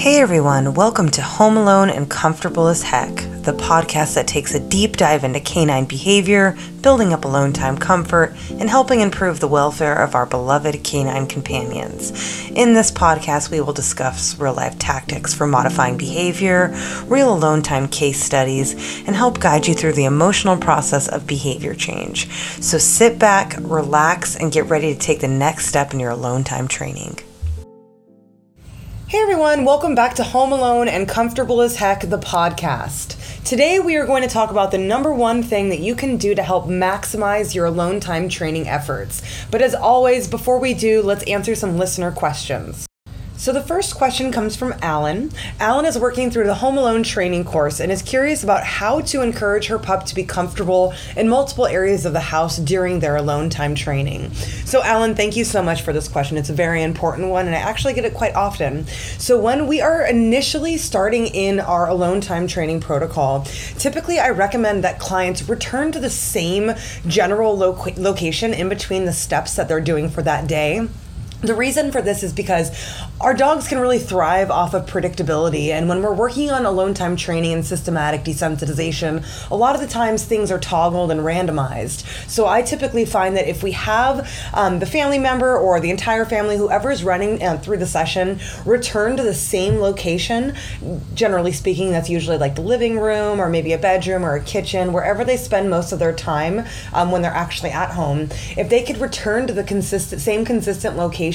Hey everyone, welcome to Home Alone and Comfortable as Heck, the podcast that takes a deep dive into canine behavior, building up alone time comfort, and helping improve the welfare of our beloved canine companions. In this podcast, we will discuss real life tactics for modifying behavior, real alone time case studies, and help guide you through the emotional process of behavior change. So sit back, relax, and get ready to take the next step in your alone time training. Hey everyone, welcome back to Home Alone and Comfortable as Heck, the podcast. Today we are going to talk about the number one thing that you can do to help maximize your alone time training efforts. But as always, before we do, let's answer some listener questions. So the first question comes from Alan. Alan is working through the Home Alone training course and is curious about how to encourage her pup to be comfortable in multiple areas of the house during their alone time training. So Alan, thank you so much for this question. It's a very important one and I actually get it quite often. So when we are initially starting in our alone time training protocol, typically I recommend that clients return to the same general lo- location in between the steps that they're doing for that day. The reason for this is because our dogs can really thrive off of predictability. And when we're working on alone time training and systematic desensitization, a lot of the times things are toggled and randomized. So I typically find that if we have um, the family member or the entire family, whoever is running uh, through the session, return to the same location, generally speaking, that's usually like the living room or maybe a bedroom or a kitchen, wherever they spend most of their time um, when they're actually at home. If they could return to the consistent, same consistent location,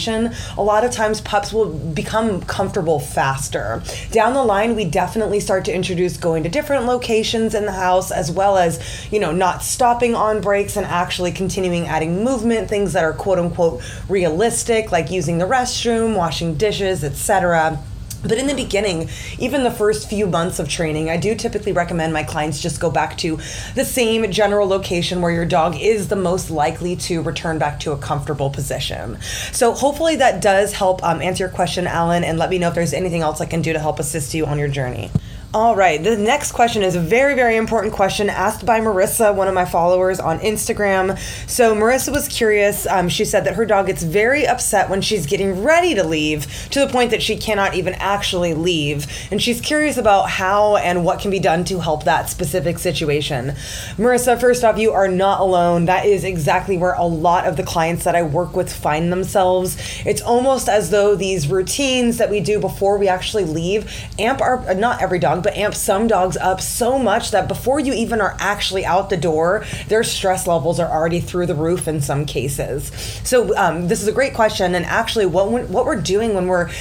a lot of times pups will become comfortable faster. Down the line, we definitely start to introduce going to different locations in the house as well as, you know, not stopping on breaks and actually continuing adding movement, things that are quote unquote realistic, like using the restroom, washing dishes, etc. But in the beginning, even the first few months of training, I do typically recommend my clients just go back to the same general location where your dog is the most likely to return back to a comfortable position. So, hopefully, that does help um, answer your question, Alan, and let me know if there's anything else I can do to help assist you on your journey. All right, the next question is a very, very important question asked by Marissa, one of my followers on Instagram. So, Marissa was curious. Um, she said that her dog gets very upset when she's getting ready to leave to the point that she cannot even actually leave. And she's curious about how and what can be done to help that specific situation. Marissa, first off, you are not alone. That is exactly where a lot of the clients that I work with find themselves. It's almost as though these routines that we do before we actually leave amp our, not every dog, but amp some dogs up so much that before you even are actually out the door, their stress levels are already through the roof in some cases. So um, this is a great question, and actually, what what we're doing when we're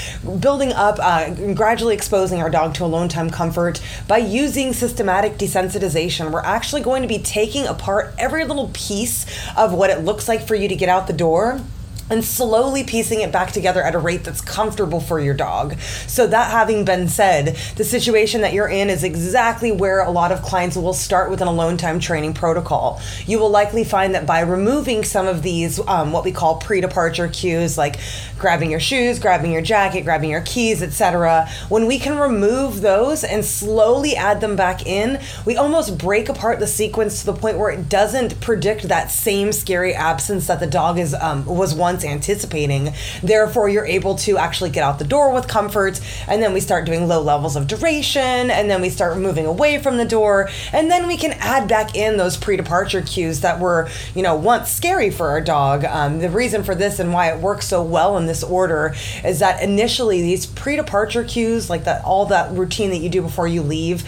building up, uh, gradually exposing our dog to alone time comfort by using systematic desensitization, we're actually going to be taking apart every little piece of what it looks like for you to get out the door and slowly piecing it back together at a rate that's comfortable for your dog. So, that having been said, the situation that you're in is exactly where a lot of clients will start with an alone time training protocol. You will likely find that by removing some of these, um, what we call pre departure cues, like grabbing your shoes, grabbing your jacket, grabbing your keys, etc., when we can remove those and slowly add them back in, we almost break apart the sequence to the point where it doesn't predict that same scary absence that the dog is um, was once once anticipating. Therefore, you're able to actually get out the door with comfort. And then we start doing low levels of duration. And then we start moving away from the door. And then we can add back in those pre departure cues that were, you know, once scary for our dog. Um, the reason for this and why it works so well in this order is that initially these pre departure cues, like that, all that routine that you do before you leave,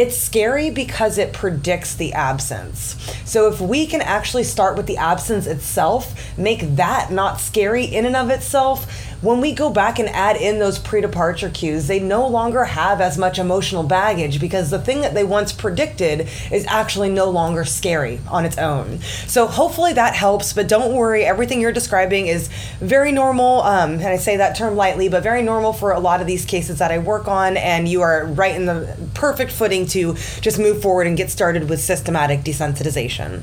it's scary because it predicts the absence. So if we can actually start with the absence itself, make that not scary in and of itself, when we go back and add in those pre departure cues, they no longer have as much emotional baggage because the thing that they once predicted is actually no longer scary on its own. So hopefully that helps, but don't worry, everything you're describing is very normal. Um, and I say that term lightly, but very normal for a lot of these cases that I work on, and you are right in the perfect footing to just move forward and get started with systematic desensitization.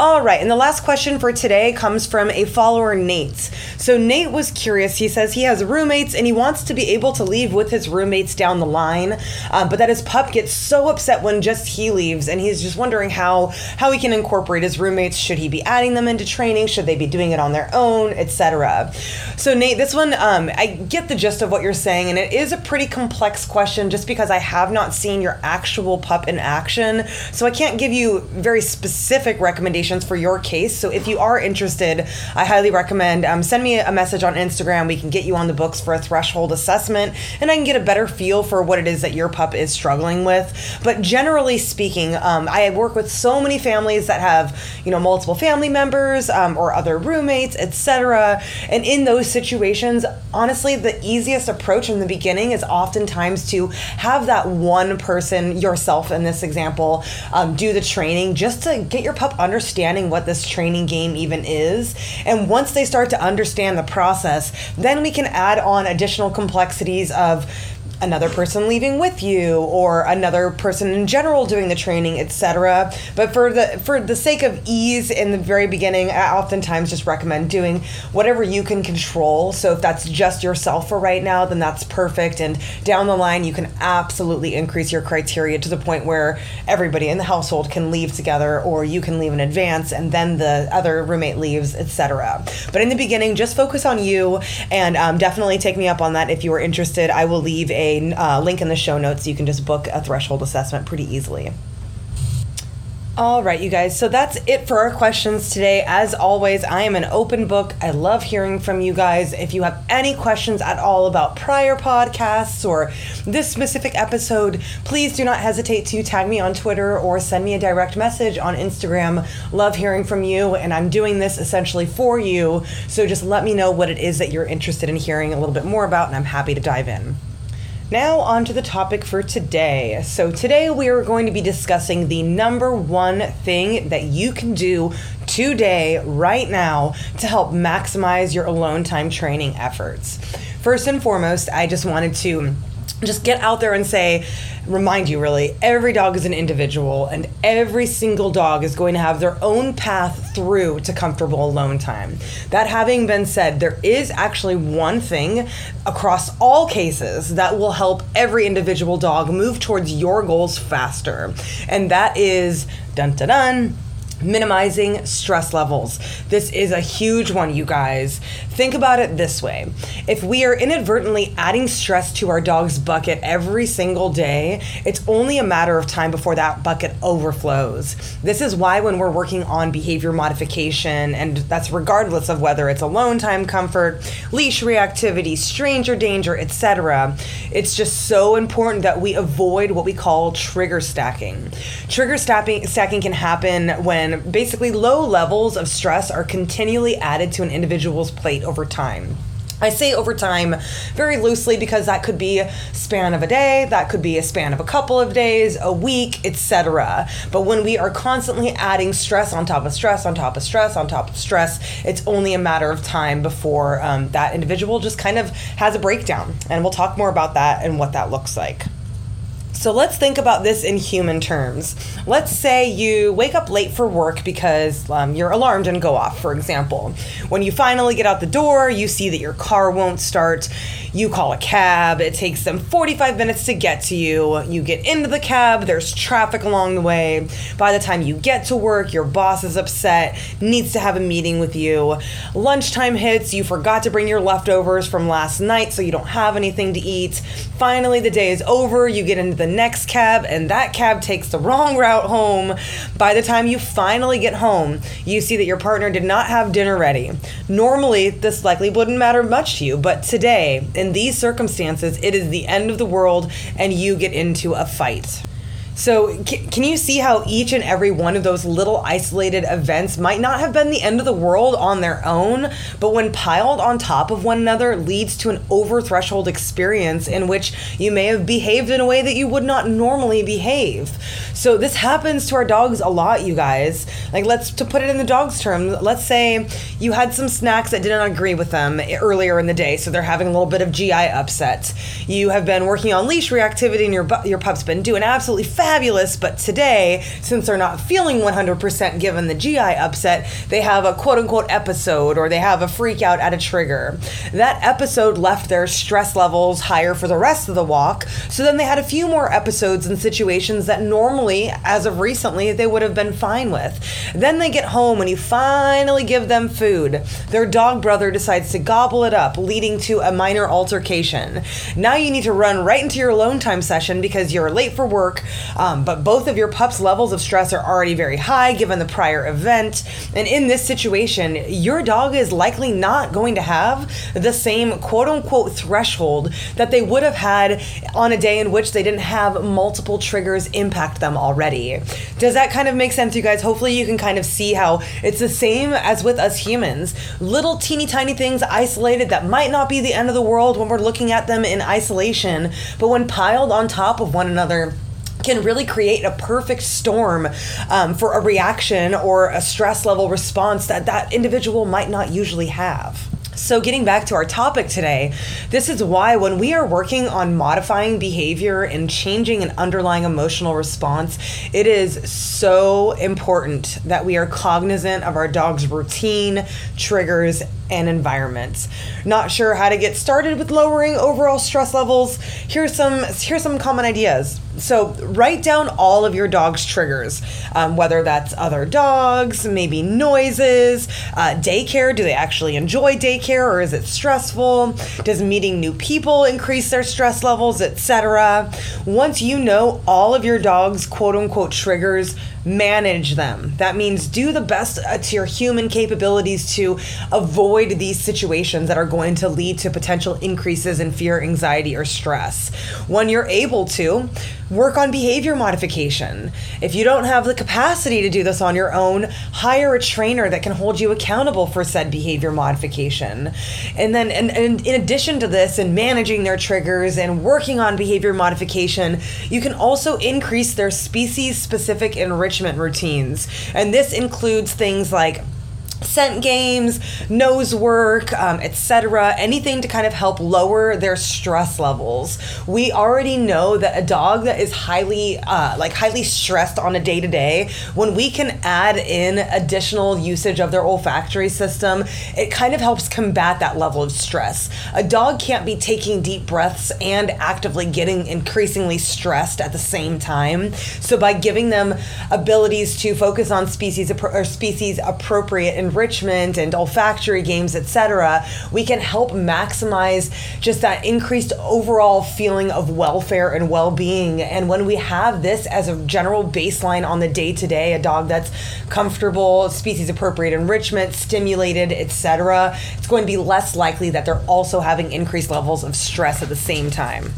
All right, and the last question for today comes from a follower, Nate. So Nate was curious. He says he has roommates and he wants to be able to leave with his roommates down the line, uh, but that his pup gets so upset when just he leaves, and he's just wondering how how he can incorporate his roommates. Should he be adding them into training? Should they be doing it on their own, etc. So Nate, this one um, I get the gist of what you're saying, and it is a pretty complex question just because I have not seen your actual pup in action, so I can't give you very specific recommendations for your case. So if you are interested, I highly recommend um, send me a message on Instagram. We can get you on the books for a threshold assessment, and I can get a better feel for what it is that your pup is struggling with. But generally speaking, um, I work with so many families that have you know multiple family members um, or other roommates, etc. And in those situations, honestly, the easiest approach in the beginning is oftentimes to have that one person, yourself in this example, um, do the training just to get your pup understanding what this training game even is. And once they start to understand the process, then we can add on additional complexities of another person leaving with you or another person in general doing the training etc but for the for the sake of ease in the very beginning i oftentimes just recommend doing whatever you can control. So if that's just yourself for right now then that's perfect. And down the line you can absolutely increase your criteria to the point where everybody in the household can leave together or you can leave in advance and then the other roommate leaves etc but in the beginning just focus on you and um, definitely take me up on that if you are interested. I will leave a a uh, link in the show notes. You can just book a threshold assessment pretty easily. All right, you guys. So that's it for our questions today. As always, I am an open book. I love hearing from you guys. If you have any questions at all about prior podcasts or this specific episode, please do not hesitate to tag me on Twitter or send me a direct message on Instagram. Love hearing from you, and I'm doing this essentially for you. So just let me know what it is that you're interested in hearing a little bit more about, and I'm happy to dive in. Now, on to the topic for today. So, today we are going to be discussing the number one thing that you can do today, right now, to help maximize your alone time training efforts. First and foremost, I just wanted to just get out there and say, remind you really, every dog is an individual and every single dog is going to have their own path through to comfortable alone time. That having been said, there is actually one thing across all cases that will help every individual dog move towards your goals faster. And that is dun dun dun minimizing stress levels. This is a huge one, you guys. Think about it this way if we are inadvertently adding stress to our dog's bucket every single day, it's only a matter of time before that bucket overflows. This is why, when we're working on behavior modification, and that's regardless of whether it's alone time comfort, leash reactivity, stranger danger, etc., it's just so important that we avoid what we call trigger stacking. Trigger stacking, can happen when basically low levels of stress are continually added to an individual's plate over time. I say over time very loosely because that could be a span of a day, that could be a span of a couple of days, a week, etc. But when we are constantly adding stress on top of stress, on top of stress, on top of stress, it's only a matter of time before um, that individual just kind of has a breakdown. And we'll talk more about that and what that looks like. So let's think about this in human terms. Let's say you wake up late for work because um, your alarm didn't go off, for example. When you finally get out the door, you see that your car won't start. You call a cab. It takes them 45 minutes to get to you. You get into the cab, there's traffic along the way. By the time you get to work, your boss is upset, needs to have a meeting with you. Lunchtime hits, you forgot to bring your leftovers from last night, so you don't have anything to eat. Finally, the day is over, you get into the next cab, and that cab takes the wrong route home. By the time you finally get home, you see that your partner did not have dinner ready. Normally, this likely wouldn't matter much to you, but today, in these circumstances, it is the end of the world and you get into a fight. So, can you see how each and every one of those little isolated events might not have been the end of the world on their own, but when piled on top of one another, leads to an over threshold experience in which you may have behaved in a way that you would not normally behave. So, this happens to our dogs a lot, you guys. Like, let's to put it in the dog's terms, let's say you had some snacks that didn't agree with them earlier in the day, so they're having a little bit of GI upset. You have been working on leash reactivity, and your your pup's been doing absolutely fabulous, but today, since they're not feeling 100% given the GI upset, they have a quote unquote episode or they have a freak out at a trigger. That episode left their stress levels higher for the rest of the walk, so then they had a few more episodes and situations that normally, as of recently, they would have been fine with. Then they get home and you finally give them food. Their dog brother decides to gobble it up, leading to a minor altercation. Now you need to run right into your alone time session because you're late for work, um, but both of your pup's levels of stress are already very high given the prior event. And in this situation, your dog is likely not going to have the same quote unquote threshold that they would have had on a day in which they didn't have multiple triggers impact them already. Does that kind of make sense, you guys? Hopefully, you can kind of see how it's the same as with us humans. Little teeny tiny things isolated that might not be the end of the world when we're looking at them in isolation, but when piled on top of one another, can really create a perfect storm um, for a reaction or a stress level response that that individual might not usually have. So, getting back to our topic today, this is why when we are working on modifying behavior and changing an underlying emotional response, it is so important that we are cognizant of our dog's routine, triggers, and environments. Not sure how to get started with lowering overall stress levels? Here's some here's some common ideas. So write down all of your dog's triggers, um, whether that's other dogs, maybe noises, uh, daycare. Do they actually enjoy daycare, or is it stressful? Does meeting new people increase their stress levels, etc. Once you know all of your dog's quote unquote triggers, manage them. That means do the best to your human capabilities to avoid these situations that are going to lead to potential increases in fear, anxiety, or stress. When you're able to, work on behavior modification. If you don't have the capacity to do this on your own, hire a trainer that can hold you accountable for said behavior modification. And then, and, and in addition to this, and managing their triggers and working on behavior modification, you can also increase their species specific enrichment routines. And this includes things like scent games, nose work, um, etc. Anything to kind of help lower their stress levels. We already know that a dog that is highly, uh, like highly stressed on a day to day, when we can add in additional usage of their olfactory system, it kind of helps combat that level of stress. A dog can't be taking deep breaths and actively getting increasingly stressed at the same time. So by giving them abilities to focus on species or species appropriate enrichment and olfactory games, etc., we can help maximize just that increased overall feeling of welfare and well being. And when we have this as a general baseline on the day to day, a dog that's comfortable, species appropriate enrichment, stimulated, etc., it's going to be less likely that they're also having increased levels of stress at the same time.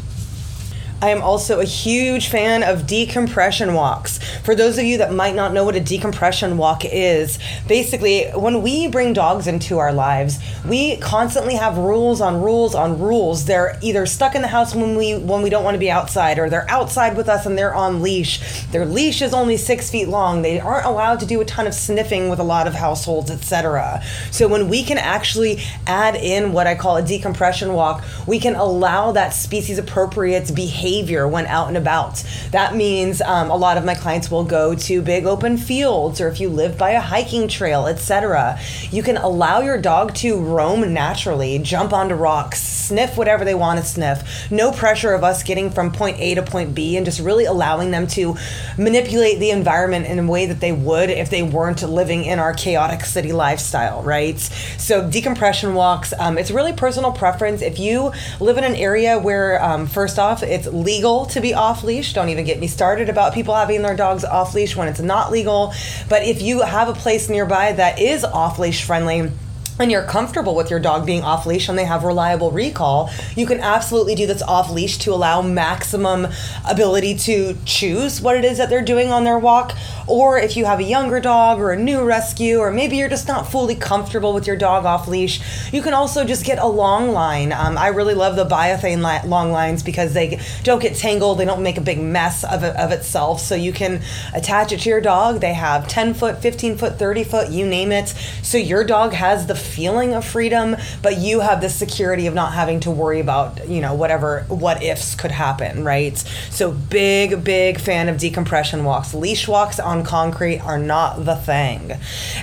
I am also a huge fan of decompression walks. For those of you that might not know what a decompression walk is, basically, when we bring dogs into our lives, we constantly have rules on rules on rules. They're either stuck in the house when we when we don't want to be outside, or they're outside with us and they're on leash. Their leash is only six feet long. They aren't allowed to do a ton of sniffing with a lot of households, etc. So when we can actually add in what I call a decompression walk, we can allow that species appropriate behavior behavior when out and about. That means um, a lot of my clients will go to big open fields or if you live by a hiking trail, etc. You can allow your dog to roam naturally, jump onto rocks, sniff whatever they want to sniff. No pressure of us getting from point A to point B and just really allowing them to manipulate the environment in a way that they would if they weren't living in our chaotic city lifestyle, right? So decompression walks, um, it's really personal preference. If you live in an area where, um, first off, it's legal to be off leash. Don't even get me started about people having their dogs off leash when it's not legal. But if you have a place nearby that is off leash friendly, and you're comfortable with your dog being off leash and they have reliable recall, you can absolutely do this off leash to allow maximum ability to choose what it is that they're doing on their walk. Or if you have a younger dog or a new rescue, or maybe you're just not fully comfortable with your dog off leash, you can also just get a long line. Um, I really love the Biothane li- long lines because they don't get tangled, they don't make a big mess of, it, of itself. So you can attach it to your dog. They have 10 foot, 15 foot, 30 foot, you name it. So your dog has the feeling of freedom, but you have the security of not having to worry about, you know, whatever what ifs could happen, right? So big, big fan of decompression walks. Leash walks on concrete are not the thing.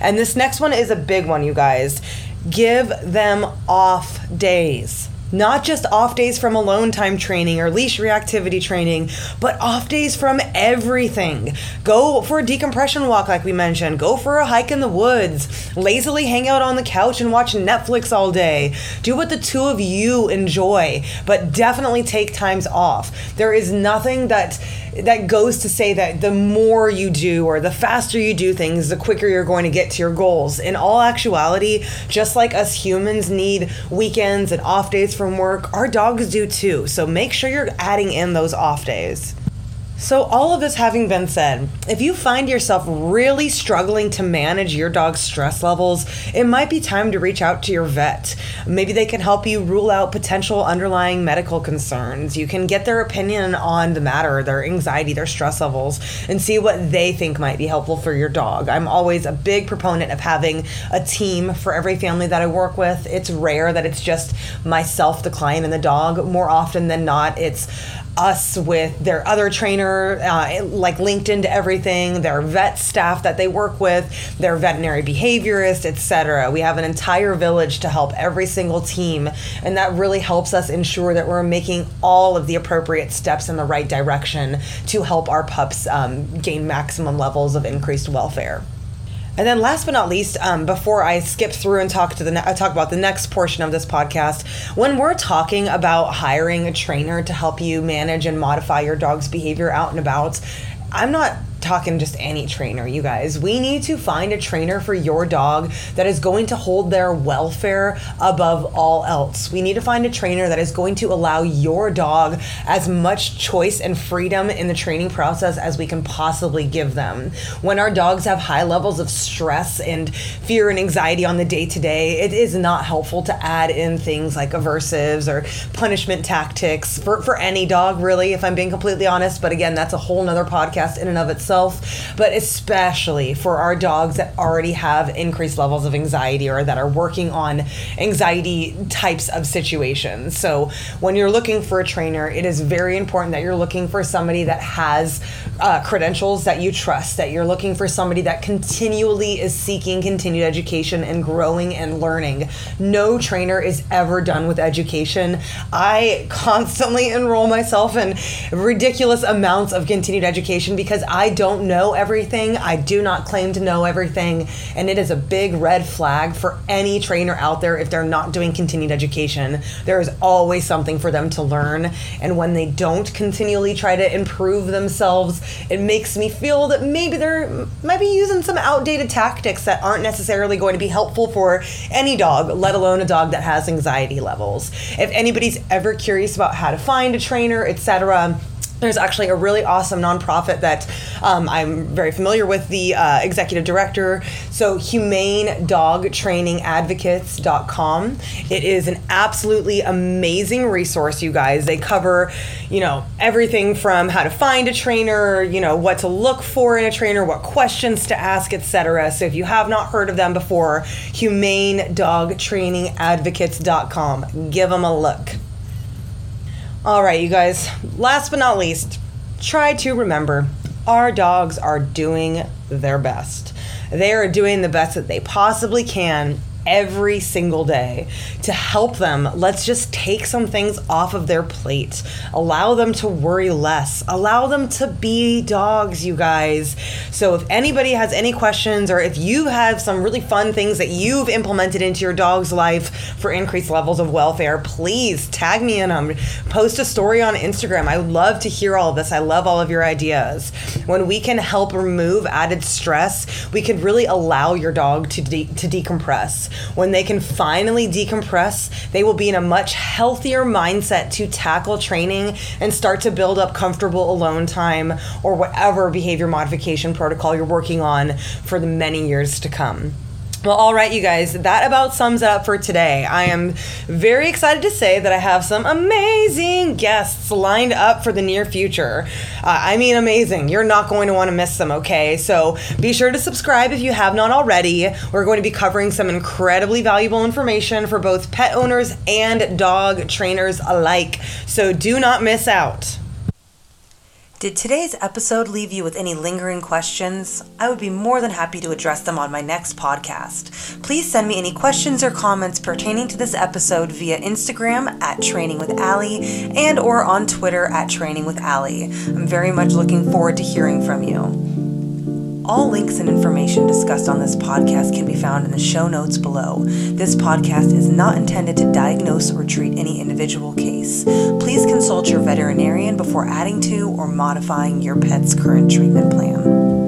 And this next one is a big one, you guys. Give them off days not just off days from alone time training or leash reactivity training, but off days from everything. Go for a decompression walk, like we mentioned. Go for a hike in the woods. Lazily hang out on the couch and watch Netflix all day. Do what the two of you enjoy, but definitely take times off. There is nothing that that goes to say that the more you do or the faster you do things, the quicker you're going to get to your goals. In all actuality, just like us humans need weekends and off days from work, our dogs do too. So make sure you're adding in those off days. So, all of this having been said, if you find yourself really struggling to manage your dog's stress levels, it might be time to reach out to your vet. Maybe they can help you rule out potential underlying medical concerns. You can get their opinion on the matter, their anxiety, their stress levels, and see what they think might be helpful for your dog. I'm always a big proponent of having a team for every family that I work with. It's rare that it's just myself, the client, and the dog. More often than not, it's us with their other trainer, uh, like linked into everything, their vet staff that they work with, their veterinary behaviorist, etc. We have an entire village to help every single team, and that really helps us ensure that we're making all of the appropriate steps in the right direction to help our pups um, gain maximum levels of increased welfare. And then, last but not least, um, before I skip through and talk to the ne- talk about the next portion of this podcast, when we're talking about hiring a trainer to help you manage and modify your dog's behavior out and about, I'm not talking just any trainer, you guys. We need to find a trainer for your dog that is going to hold their welfare above all else. We need to find a trainer that is going to allow your dog as much choice and freedom in the training process as we can possibly give them. When our dogs have high levels of stress and fear and anxiety on the day to day, it is not helpful to add in things like aversives or punishment tactics for, for any dog, really, if I'm being completely honest. But again, that's a whole nother podcast in and of itself itself, but especially for our dogs that already have increased levels of anxiety or that are working on anxiety types of situations. So when you're looking for a trainer, it is very important that you're looking for somebody that has uh, credentials that you trust, that you're looking for somebody that continually is seeking continued education and growing and learning. No trainer is ever done with education. I constantly enroll myself in ridiculous amounts of continued education because I don't don't know everything. I do not claim to know everything. And it is a big red flag for any trainer out there if they're not doing continued education. There is always something for them to learn. And when they don't continually try to improve themselves, it makes me feel that maybe they're might be using some outdated tactics that aren't necessarily going to be helpful for any dog, let alone a dog that has anxiety levels. If anybody's ever curious about how to find a trainer, etc., there's actually a really awesome nonprofit that um, I'm very familiar with the uh, executive director. So, humane dog training advocates.com. It is an absolutely amazing resource, you guys. They cover, you know, everything from how to find a trainer, you know, what to look for in a trainer, what questions to ask, etc. So, if you have not heard of them before, humane dog training advocates.com. Give them a look. All right, you guys, last but not least, try to remember our dogs are doing their best. They are doing the best that they possibly can every single day to help them. Let's just take some things off of their plate. Allow them to worry less. Allow them to be dogs, you guys. So if anybody has any questions or if you have some really fun things that you've implemented into your dog's life for increased levels of welfare, please tag me in them. Post a story on Instagram. I would love to hear all this. I love all of your ideas. When we can help remove added stress, we can really allow your dog to de- to decompress when they can finally decompress, they will be in a much healthier mindset to tackle training and start to build up comfortable alone time or whatever behavior modification protocol you're working on for the many years to come. Well, all right, you guys, that about sums it up for today. I am very excited to say that I have some amazing guests lined up for the near future. Uh, I mean, amazing. You're not going to want to miss them, okay? So be sure to subscribe if you have not already. We're going to be covering some incredibly valuable information for both pet owners and dog trainers alike. So do not miss out. Did today's episode leave you with any lingering questions? I would be more than happy to address them on my next podcast. Please send me any questions or comments pertaining to this episode via Instagram at Training with Allie and or on Twitter at Training with Allie. I'm very much looking forward to hearing from you. All links and information discussed on this podcast can be found in the show notes below. This podcast is not intended to diagnose or treat any individual case. Please consult your veterinarian before adding to or modifying your pet's current treatment plan.